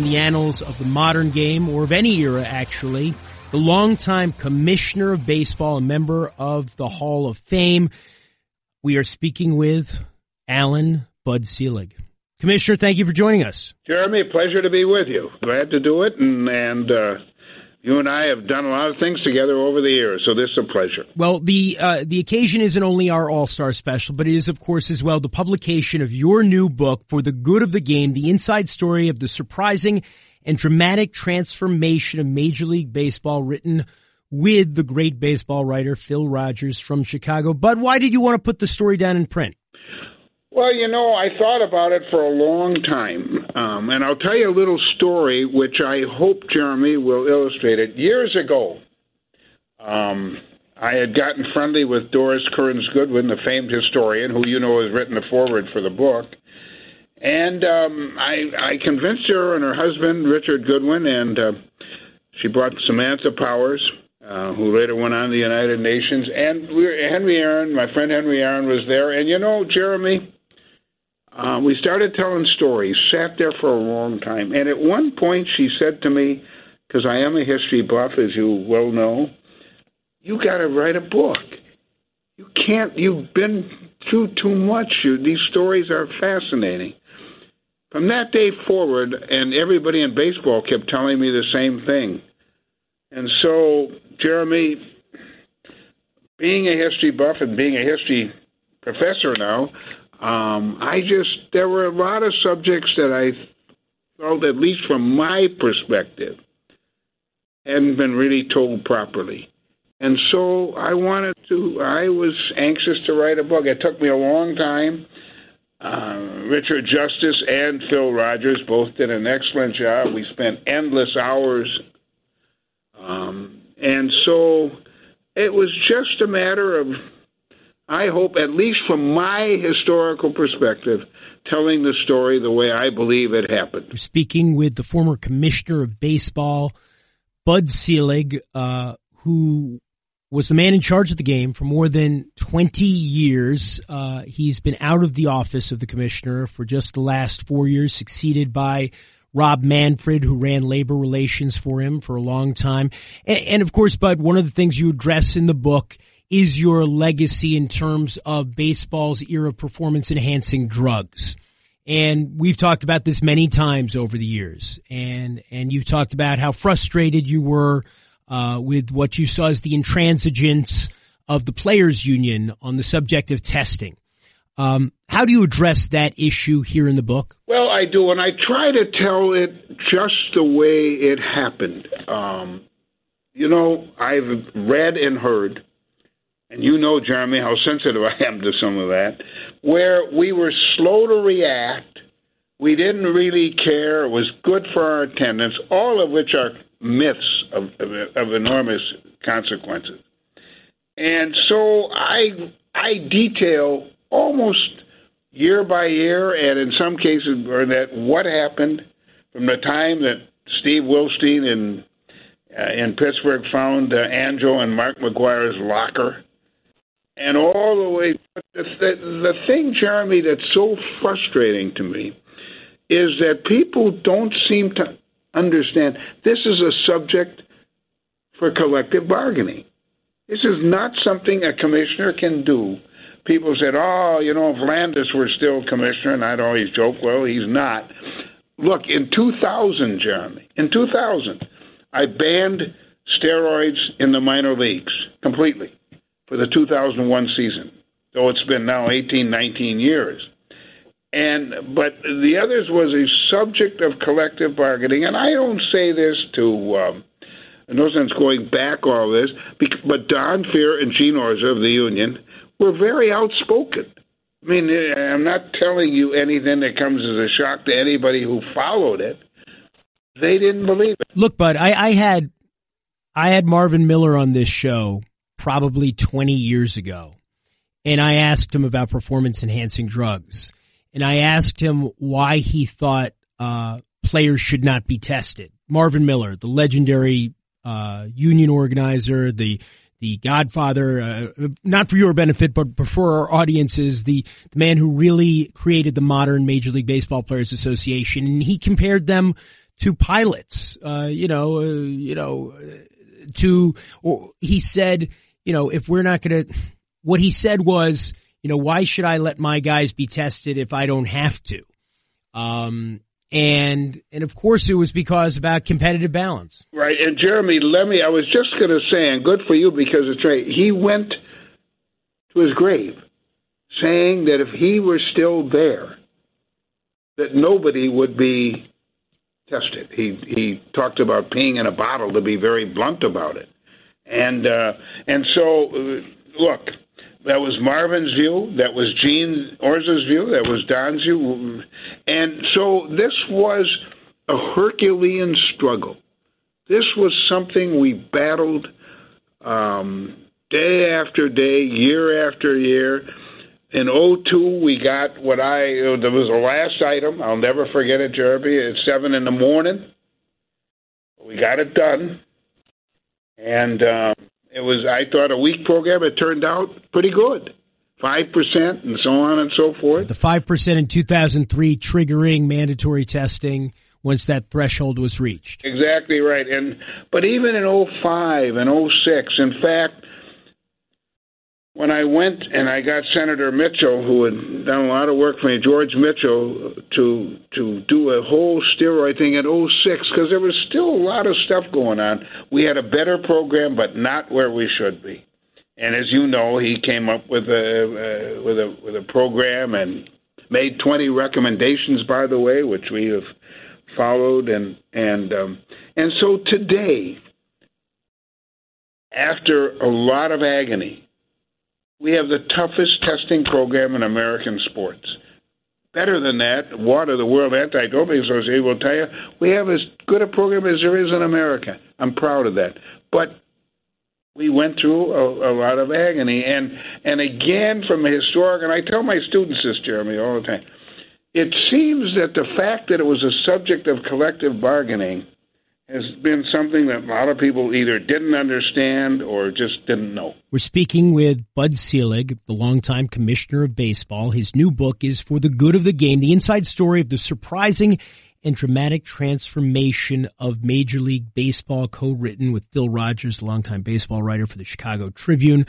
in the annals of the modern game or of any era actually the longtime commissioner of baseball, a member of the Hall of Fame. We are speaking with Alan Bud Selig. Commissioner, thank you for joining us. Jeremy, pleasure to be with you. Glad to do it, and, and uh, you and I have done a lot of things together over the years, so this is a pleasure. Well, the uh, the occasion isn't only our All Star special, but it is, of course, as well the publication of your new book for the good of the game: the inside story of the surprising and dramatic transformation of Major League Baseball written with the great baseball writer Phil Rogers from Chicago. But why did you want to put the story down in print? Well, you know, I thought about it for a long time. Um, and I'll tell you a little story which I hope Jeremy will illustrate it. Years ago, um, I had gotten friendly with Doris Kearns Goodwin, the famed historian, who you know has written the foreword for the book. And um, I, I convinced her and her husband, Richard Goodwin, and uh, she brought Samantha Powers, uh, who later went on to the United Nations, and we were, Henry Aaron, my friend Henry Aaron was there. And you know, Jeremy, uh, we started telling stories, sat there for a long time. And at one point, she said to me, because I am a history buff, as you well know, you got to write a book. You can't, you've been through too much. You, these stories are fascinating. From that day forward, and everybody in baseball kept telling me the same thing. And so, Jeremy, being a history buff and being a history professor now, um, I just, there were a lot of subjects that I felt, at least from my perspective, hadn't been really told properly. And so I wanted to, I was anxious to write a book. It took me a long time. Uh, Richard Justice and Phil Rogers both did an excellent job. We spent endless hours. Um, and so it was just a matter of, I hope, at least from my historical perspective, telling the story the way I believe it happened. Speaking with the former commissioner of baseball, Bud Selig, uh, who was the man in charge of the game for more than 20 years. Uh, he's been out of the office of the commissioner for just the last four years, succeeded by Rob Manfred, who ran labor relations for him for a long time. And, and of course, Bud, one of the things you address in the book is your legacy in terms of baseball's era of performance enhancing drugs. And we've talked about this many times over the years. And, and you've talked about how frustrated you were uh, with what you saw as the intransigence of the players union on the subject of testing. Um, how do you address that issue here in the book? Well, I do, and I try to tell it just the way it happened. Um, you know, I've read and heard, and you know, Jeremy, how sensitive I am to some of that, where we were slow to react. We didn't really care. It was good for our attendance, all of which are myths of, of, of enormous consequences. And so I I detail almost year by year, and in some cases, that what happened from the time that Steve Wilstein in uh, in Pittsburgh found uh, Andro and Mark McGwire's locker, and all the way. The, the, the thing, Jeremy, that's so frustrating to me is that people don't seem to understand this is a subject for collective bargaining. This is not something a commissioner can do. People said, oh, you know, if Landis were still commissioner, and I'd always joke, well, he's not. Look, in 2000, Jeremy, in 2000, I banned steroids in the minor leagues completely for the 2001 season, though it's been now 18, 19 years and but the others was a subject of collective bargaining, and I don't say this to. Um, no sense going back all this, but Don Fehr and Gene Orza of the union were very outspoken. I mean, I'm not telling you anything that comes as a shock to anybody who followed it. They didn't believe it. Look, Bud, I, I had I had Marvin Miller on this show probably 20 years ago, and I asked him about performance enhancing drugs, and I asked him why he thought uh, players should not be tested. Marvin Miller, the legendary uh, union organizer, the the Godfather, uh, not for your benefit, but for our audiences, the, the man who really created the modern Major League Baseball Players Association, and he compared them to pilots. Uh, you know, uh, you know, to or he said, you know, if we're not going to, what he said was, you know, why should I let my guys be tested if I don't have to? Um, and and of course it was because about competitive balance. Right, and Jeremy, let me. I was just going to say, and good for you because it's right. He went to his grave saying that if he were still there, that nobody would be tested. He he talked about peeing in a bottle to be very blunt about it, and uh, and so uh, look, that was Marvin's view. That was Gene Orza's view. That was Don's view. And so this was a Herculean struggle. This was something we battled um, day after day, year after year. In 02, we got what I, there was the last item. I'll never forget it, Jeremy. It's 7 in the morning. We got it done. And, um, it was I thought a weak program. It turned out pretty good, five percent, and so on and so forth. The five percent in two thousand three triggering mandatory testing once that threshold was reached. Exactly right. And but even in 05 and 06, in fact, when I went and I got Senator Mitchell, who had done a lot of work for me, George Mitchell, to to do a whole steroid thing at 06, because there was still a lot of stuff going on. We had a better program, but not where we should be. And as you know, he came up with a uh, with a with a program and made 20 recommendations, by the way, which we have followed. And and um, and so today, after a lot of agony we have the toughest testing program in American sports. Better than that, WADA, the World Anti-Doping Association, will tell you we have as good a program as there is in America. I'm proud of that. But we went through a, a lot of agony, and and again from a historic. And I tell my students this, Jeremy, all the time. It seems that the fact that it was a subject of collective bargaining has been something that a lot of people either didn't understand or just didn't know. We're speaking with Bud Selig, the longtime commissioner of baseball. His new book is For the Good of the Game, the inside story of the surprising and dramatic transformation of Major League Baseball, co-written with Phil Rogers, longtime baseball writer for the Chicago Tribune.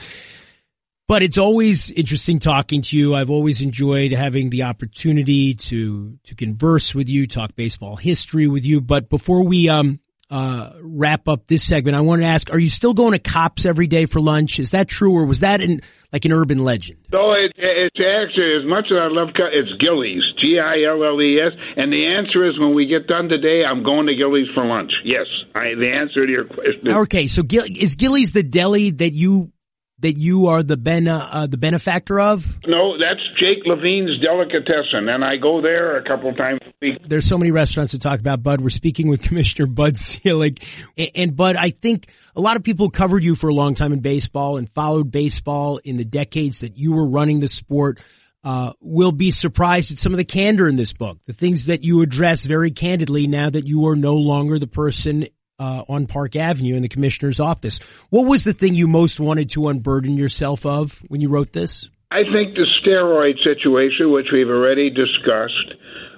But it's always interesting talking to you. I've always enjoyed having the opportunity to to converse with you, talk baseball history with you. But before we um uh, wrap up this segment, I wanted to ask: Are you still going to Kopp's every day for lunch? Is that true, or was that in like an urban legend? No, it, it's actually as much as I love cut. it's Gilles, G I L L E S, and the answer is when we get done today, I'm going to Gilles for lunch. Yes, I, the answer to your question. Okay, so is Gilles the deli that you that you are the ben uh, the benefactor of? No, that's Jake Levine's Delicatessen, and I go there a couple times a week. There's so many restaurants to talk about, Bud. We're speaking with Commissioner Bud Selig, and, and Bud, I think a lot of people covered you for a long time in baseball and followed baseball in the decades that you were running the sport. Uh, will be surprised at some of the candor in this book, the things that you address very candidly now that you are no longer the person uh, on Park Avenue in the commissioner's office. What was the thing you most wanted to unburden yourself of when you wrote this? I think the steroid situation, which we've already discussed,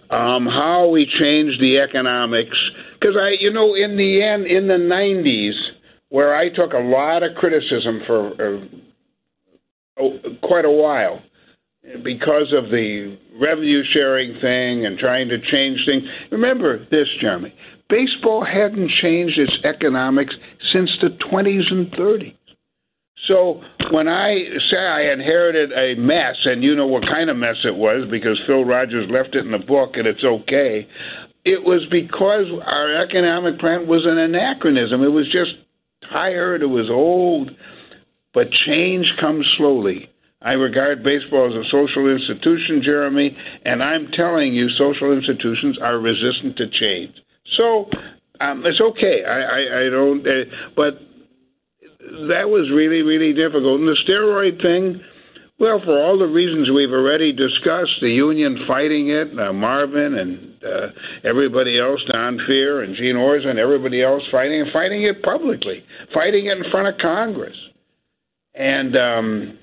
um, how we changed the economics. Because I, you know, in the end, in the '90s, where I took a lot of criticism for uh, oh, quite a while because of the revenue sharing thing and trying to change things. Remember this, Jeremy baseball hadn't changed its economics since the 20s and 30s. So when I say I inherited a mess, and you know what kind of mess it was because Phil Rogers left it in the book and it's okay, it was because our economic plan was an anachronism. It was just tired, it was old, but change comes slowly. I regard baseball as a social institution, Jeremy, and I'm telling you, social institutions are resistant to change. So um, it's okay. I, I, I don't. Uh, but that was really, really difficult. And the steroid thing, well, for all the reasons we've already discussed, the union fighting it, uh, Marvin and uh, everybody else, Don Fehr and Gene Orza, everybody else fighting fighting it publicly, fighting it in front of Congress. And um,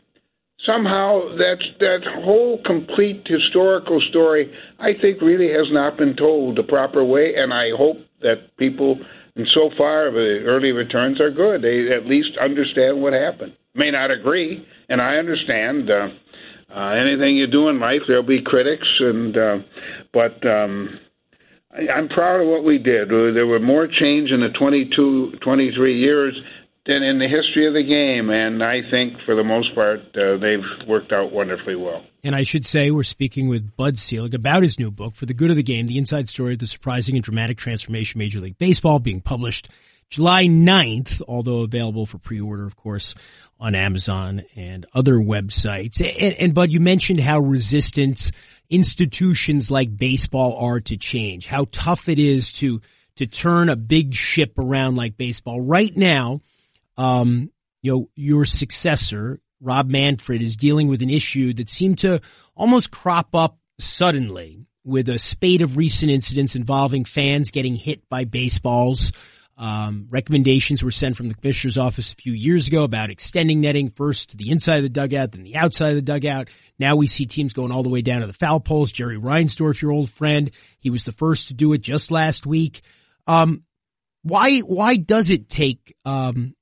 somehow that's that whole complete historical story, I think, really has not been told the proper way. And I hope that people, and so far, the early returns are good. They at least understand what happened. May not agree, and I understand. Uh, uh, anything you do in life, there'll be critics, and uh, but um, I'm proud of what we did. There were more change in the 22, 23 years than in the history of the game, and I think for the most part uh, they've worked out wonderfully well. And I should say we're speaking with Bud Selig about his new book, For the Good of the Game, the inside story of the surprising and dramatic transformation of Major League Baseball, being published July 9th, although available for pre-order, of course, on Amazon and other websites. And, and Bud, you mentioned how resistant institutions like baseball are to change, how tough it is to to turn a big ship around like baseball. Right now, um, you know, your successor, Rob Manfred, is dealing with an issue that seemed to almost crop up suddenly with a spate of recent incidents involving fans getting hit by baseballs. Um, recommendations were sent from the commissioner's office a few years ago about extending netting first to the inside of the dugout, then the outside of the dugout. Now we see teams going all the way down to the foul poles. Jerry Reinsdorf, your old friend, he was the first to do it just last week. Um, why why does it take um,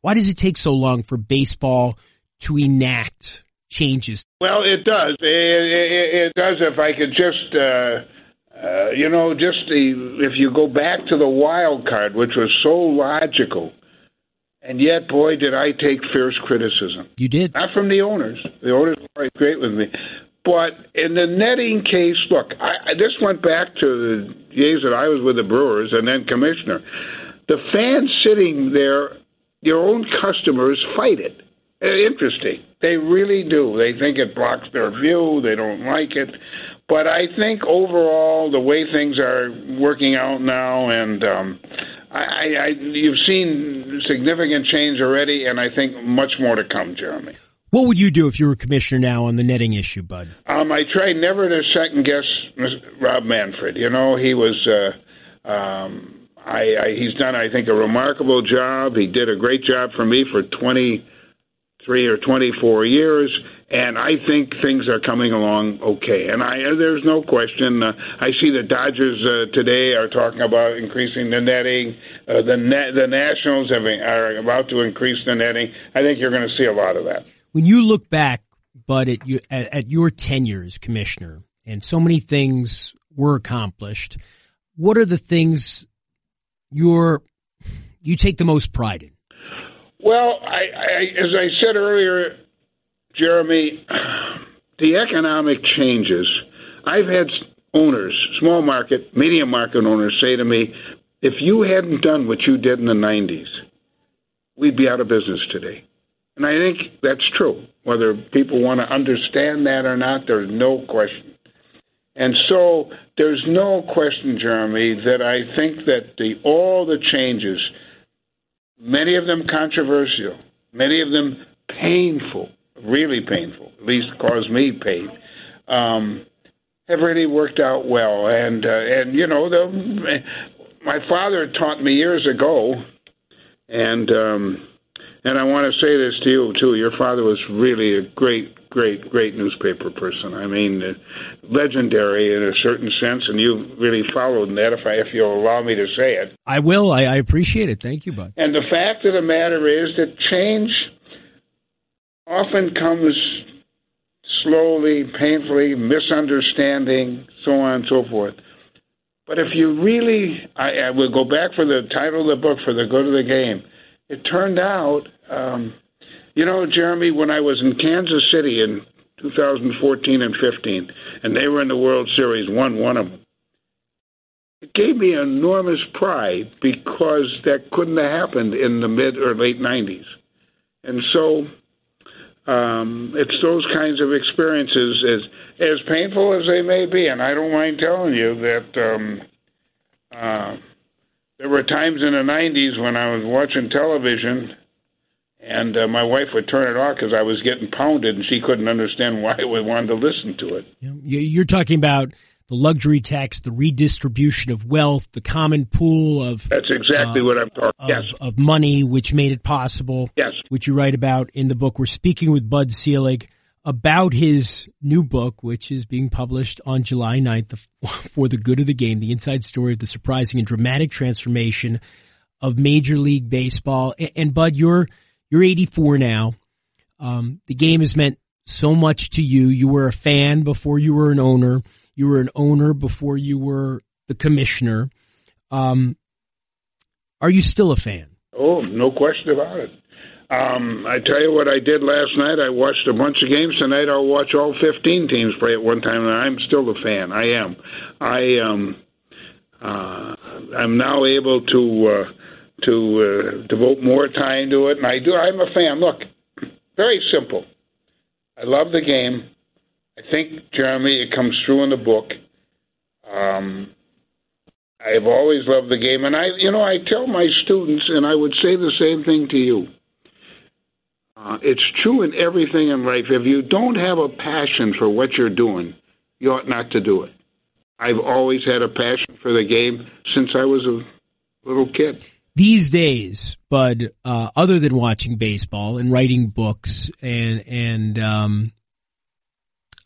why does it take so long for baseball to enact changes? Well, it does. It, it, it does. If I could just, uh, uh, you know, just the if you go back to the wild card, which was so logical, and yet, boy, did I take fierce criticism. You did not from the owners. The owners were great with me. But in the netting case, look, I, I, this went back to the days that I was with the Brewers and then commissioner. The fans sitting there your own customers fight it. Uh, interesting. They really do. They think it blocks their view. They don't like it. But I think overall, the way things are working out now, and um, I, I, you've seen significant change already, and I think much more to come, Jeremy. What would you do if you were commissioner now on the netting issue, Bud? Um, I try never to second guess Rob Manfred. You know, he was. Uh, um, I, I he's done, I think, a remarkable job. He did a great job for me for 23 or 24 years, and I think things are coming along okay. And I, there's no question. Uh, I see the Dodgers uh, today are talking about increasing the netting. Uh, the net, the Nationals have, are about to increase the netting. I think you're going to see a lot of that. When you look back, but at, you, at, at your tenure as commissioner, and so many things were accomplished. What are the things you're you take the most pride in? Well, I, I, as I said earlier, Jeremy, the economic changes. I've had owners, small market, medium market owners, say to me, "If you hadn't done what you did in the '90s, we'd be out of business today." And I think that's true. Whether people want to understand that or not, there's no question. And so there's no question, Jeremy, that I think that the all the changes, many of them controversial, many of them painful, really painful, at least caused me pain, um, have really worked out well. And uh, and you know, the, my father taught me years ago, and um, and I want to say this to you too. Your father was really a great great, great newspaper person. I mean, uh, legendary in a certain sense, and you really followed that. If I, if you'll allow me to say it, I will. I, I appreciate it. Thank you, Bud. And the fact of the matter is that change often comes slowly, painfully, misunderstanding, so on and so forth. But if you really, I, I will go back for the title of the book, For the Good of the Game. It turned out. Um, you know, Jeremy, when I was in Kansas City in 2014 and 15, and they were in the World Series, won one of them. It gave me enormous pride because that couldn't have happened in the mid or late 90s. And so um, it's those kinds of experiences, as as painful as they may be, and I don't mind telling you that um, uh, there were times in the 90s when I was watching television and uh, my wife would turn it off because I was getting pounded, and she couldn't understand why we wanted to listen to it. You're talking about the luxury tax, the redistribution of wealth, the common pool of that's exactly uh, what I'm talking. Of, yes, of money, which made it possible. Yes, which you write about in the book. We're speaking with Bud Selig about his new book, which is being published on July 9th, for the good of the game, the inside story of the surprising and dramatic transformation of Major League Baseball. And, and Bud, you're you're 84 now. Um, the game has meant so much to you. You were a fan before you were an owner. You were an owner before you were the commissioner. Um, are you still a fan? Oh, no question about it. Um, I tell you what I did last night. I watched a bunch of games tonight. I'll watch all 15 teams play at one time, and I'm still a fan. I am. I um, uh, I'm now able to uh, to uh, devote more time to it, and I do. I'm a fan. Look, very simple. I love the game. I think, Jeremy, it comes through in the book. Um, I've always loved the game, and I, you know, I tell my students, and I would say the same thing to you. Uh, it's true in everything in life. If you don't have a passion for what you're doing, you ought not to do it. I've always had a passion for the game since I was a little kid. These days, Bud, uh, other than watching baseball and writing books and and um,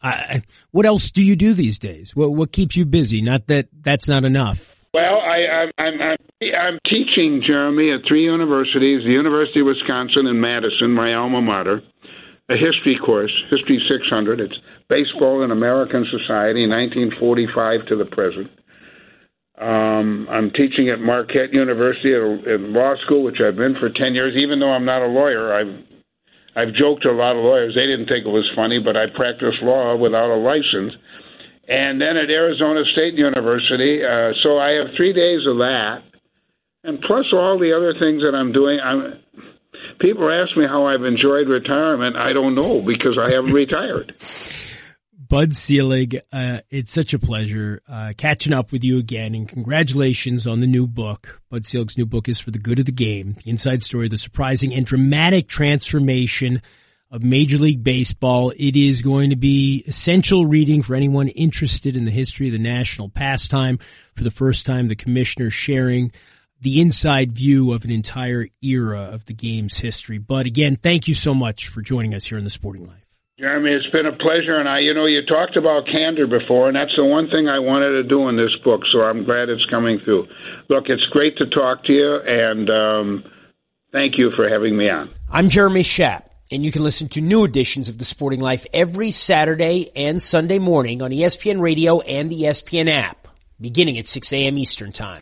I, what else do you do these days? What what keeps you busy? Not that that's not enough. Well, I, I'm, I'm I'm teaching Jeremy at three universities: the University of Wisconsin in Madison, my alma mater, a history course, History 600. It's baseball in American society, 1945 to the present. Um, I'm teaching at Marquette University at, law school, which I've been for 10 years. Even though I'm not a lawyer, I've I've joked to a lot of lawyers. They didn't think it was funny, but I practice law without a license. And then at Arizona State University, uh, so I have three days of that, and plus all the other things that I'm doing. I'm people ask me how I've enjoyed retirement. I don't know because I haven't retired. Bud Selig, uh, it's such a pleasure uh, catching up with you again, and congratulations on the new book. Bud Selig's new book is for the good of the game: the inside story, of the surprising and dramatic transformation of Major League Baseball. It is going to be essential reading for anyone interested in the history of the national pastime. For the first time, the commissioner sharing the inside view of an entire era of the game's history. But again, thank you so much for joining us here in the Sporting Life. Jeremy, it's been a pleasure, and I, you know, you talked about candor before, and that's the one thing I wanted to do in this book. So I'm glad it's coming through. Look, it's great to talk to you, and um, thank you for having me on. I'm Jeremy Schaap, and you can listen to new editions of The Sporting Life every Saturday and Sunday morning on ESPN Radio and the ESPN app, beginning at 6 a.m. Eastern Time.